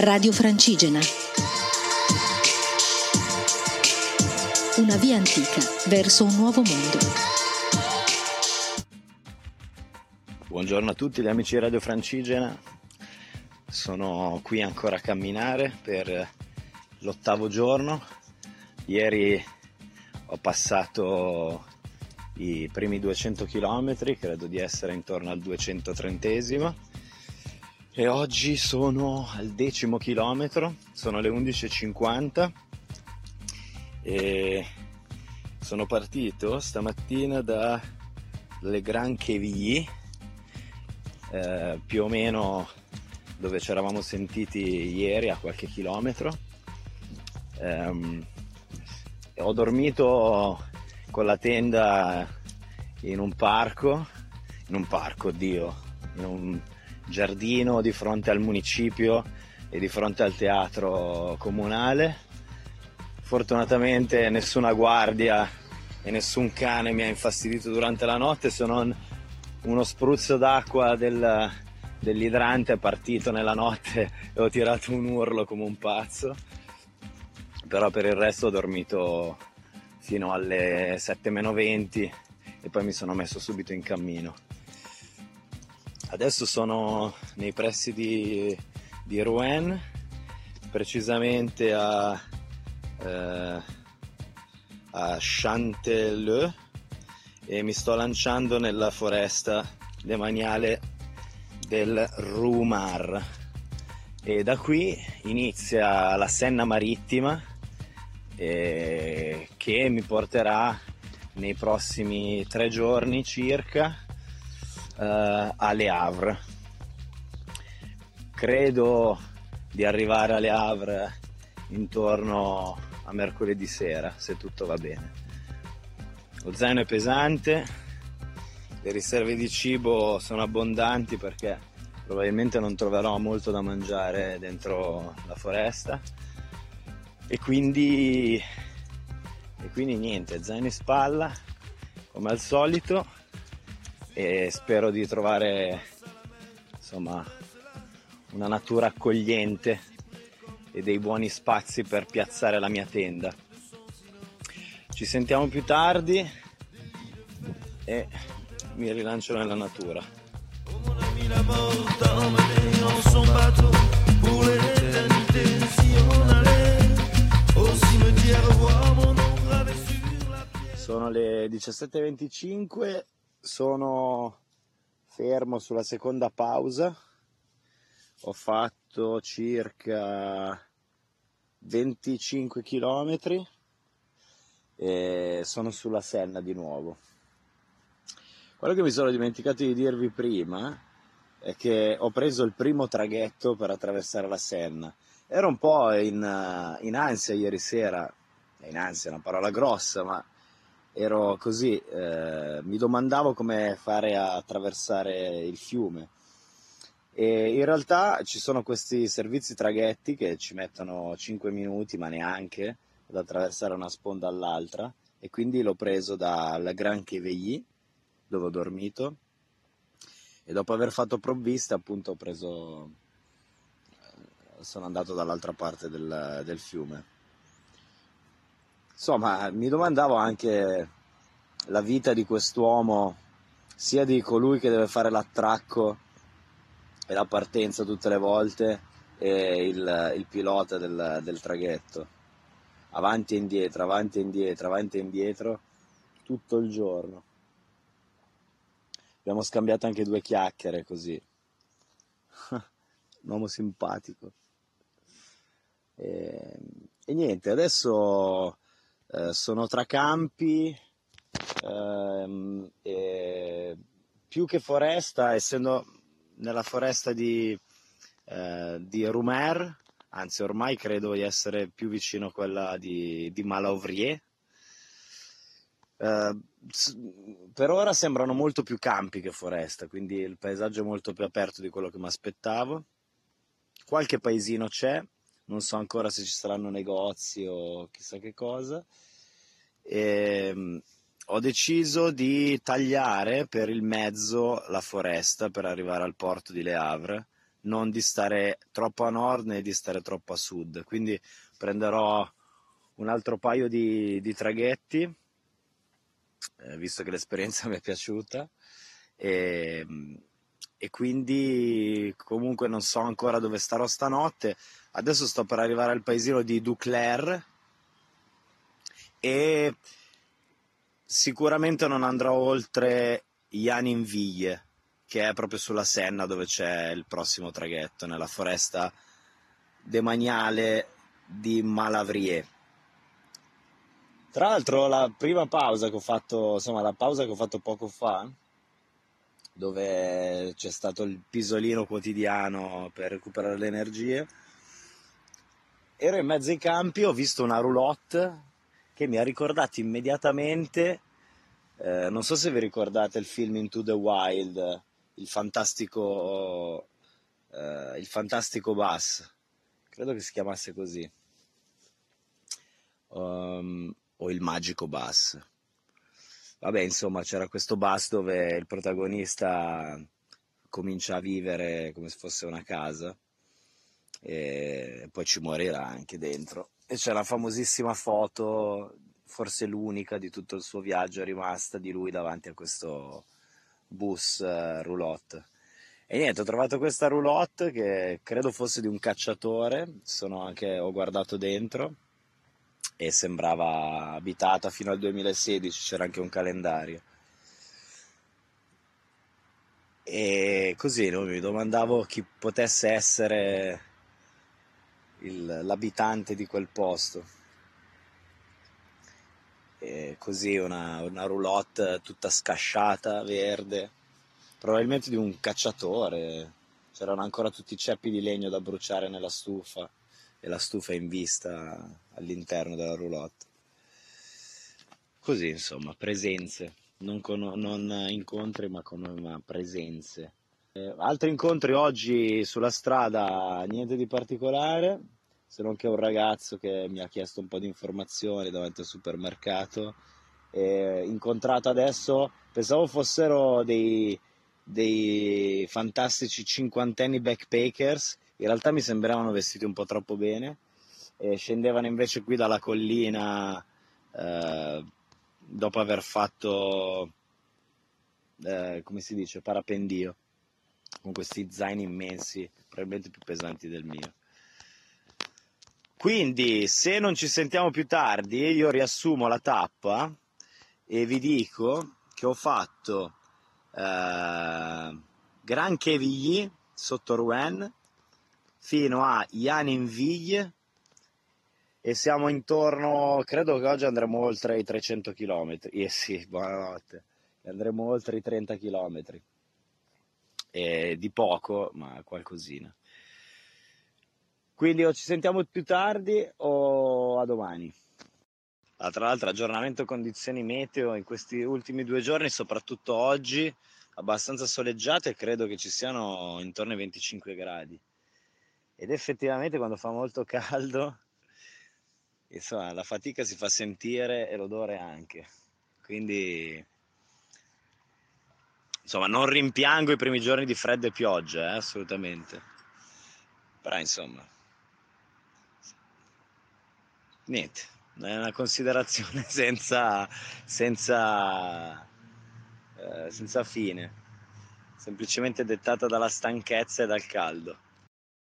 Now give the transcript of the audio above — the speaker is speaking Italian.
Radio Francigena. Una via antica verso un nuovo mondo. Buongiorno a tutti gli amici di Radio Francigena. Sono qui ancora a camminare per l'ottavo giorno. Ieri ho passato i primi 200 km, credo di essere intorno al 230 e oggi sono al decimo chilometro, sono le 11.50 e sono partito stamattina da Le Grand Quevilly, eh, più o meno dove ci eravamo sentiti ieri a qualche chilometro. Um, ho dormito con la tenda in un parco, in un parco, Dio, in un giardino di fronte al municipio e di fronte al teatro comunale. Fortunatamente nessuna guardia e nessun cane mi ha infastidito durante la notte se non uno spruzzo d'acqua del, dell'idrante è partito nella notte e ho tirato un urlo come un pazzo. Però per il resto ho dormito fino alle 7 meno 20 e poi mi sono messo subito in cammino. Adesso sono nei pressi di, di Rouen, precisamente a, eh, a Chanteleux e mi sto lanciando nella foresta demaniale del Rumar e da qui inizia la Senna marittima eh, che mi porterà nei prossimi tre giorni circa eh, a Havre. Credo di arrivare a Le Havre intorno a mercoledì sera, se tutto va bene. Lo zaino è pesante, le riserve di cibo sono abbondanti perché probabilmente non troverò molto da mangiare dentro la foresta e quindi, e quindi niente, zaino in spalla come al solito e spero di trovare insomma una natura accogliente e dei buoni spazi per piazzare la mia tenda. Ci sentiamo più tardi e mi rilancio nella natura. Sono le 17.25, sono fermo sulla seconda pausa, ho fatto circa 25 km e sono sulla Senna di nuovo. Quello che mi sono dimenticato di dirvi prima è che ho preso il primo traghetto per attraversare la Senna. Ero un po' in, in ansia ieri sera, in ansia è una parola grossa, ma ero così, eh, mi domandavo come fare a attraversare il fiume. E in realtà ci sono questi servizi traghetti che ci mettono 5 minuti, ma neanche, ad attraversare una sponda all'altra. E quindi l'ho preso dalla Grand Quevilly, dove ho dormito. E dopo aver fatto provvista, appunto, ho preso. Sono andato dall'altra parte del, del fiume. Insomma, mi domandavo anche la vita di quest'uomo, sia di colui che deve fare l'attracco e la partenza tutte le volte, e il, il pilota del, del traghetto. Avanti e indietro, avanti e indietro, avanti e indietro, tutto il giorno. Abbiamo scambiato anche due chiacchiere così. Un uomo simpatico. E, e niente, adesso eh, sono tra campi, ehm, e più che foresta, essendo nella foresta di, eh, di Rumer, anzi ormai credo di essere più vicino a quella di, di Malauvrier. Eh, per ora sembrano molto più campi che foresta, quindi il paesaggio è molto più aperto di quello che mi aspettavo. Qualche paesino c'è, non so ancora se ci saranno negozi o chissà che cosa. E, ehm, ho deciso di tagliare per il mezzo la foresta per arrivare al porto di Le Havre, non di stare troppo a nord né di stare troppo a sud. Quindi prenderò un altro paio di, di traghetti, eh, visto che l'esperienza mi è piaciuta. E, e quindi comunque non so ancora dove starò stanotte. Adesso sto per arrivare al paesino di Duclair e sicuramente non andrò oltre Janinville, che è proprio sulla Senna dove c'è il prossimo traghetto, nella foresta demaniale di Malavrie. Tra l'altro la prima pausa che ho fatto, insomma la pausa che ho fatto poco fa, dove c'è stato il pisolino quotidiano per recuperare le energie, ero in mezzo ai campi, ho visto una roulotte che mi ha ricordato immediatamente, eh, non so se vi ricordate il film Into the Wild, il fantastico, eh, il fantastico bus, credo che si chiamasse così, um, o il magico bus. Vabbè, insomma, c'era questo bus dove il protagonista comincia a vivere come se fosse una casa e poi ci morirà anche dentro e c'è la famosissima foto, forse l'unica di tutto il suo viaggio rimasta di lui davanti a questo bus uh, roulotte. E niente, ho trovato questa roulotte che credo fosse di un cacciatore, anche, ho guardato dentro e sembrava abitata fino al 2016, c'era anche un calendario. E così no, mi domandavo chi potesse essere il, l'abitante di quel posto. E così una, una roulotte tutta scasciata, verde, probabilmente di un cacciatore. C'erano ancora tutti i ceppi di legno da bruciare nella stufa e la stufa in vista all'interno della roulotte. Così insomma, presenze, non, con, non incontri ma con presenze. Eh, altri incontri oggi sulla strada, niente di particolare, se non che un ragazzo che mi ha chiesto un po' di informazioni davanti al supermercato. Eh, incontrato adesso, pensavo fossero dei, dei fantastici cinquantenni backpackers, in realtà mi sembravano vestiti un po' troppo bene. E scendevano invece qui dalla collina eh, dopo aver fatto, eh, come si dice, parapendio con questi zaini immensi, probabilmente più pesanti del mio. Quindi, se non ci sentiamo più tardi, io riassumo la tappa e vi dico che ho fatto eh, Gran Chevigny sotto Rouen fino a Janinville e siamo intorno, credo che oggi andremo oltre i 300 km. Eh sì, buonanotte, andremo oltre i 30 km eh, di poco, ma qualcosina. Quindi o ci sentiamo più tardi o a domani. Ah, tra l'altro aggiornamento condizioni meteo in questi ultimi due giorni, soprattutto oggi, abbastanza soleggiate, credo che ci siano intorno ai 25 gradi. Ed effettivamente quando fa molto caldo, insomma, la fatica si fa sentire e l'odore anche. Quindi insomma, non rimpiango i primi giorni di freddo e pioggia, eh, assolutamente. Però, insomma, niente, è una considerazione senza, senza, eh, senza fine, semplicemente dettata dalla stanchezza e dal caldo.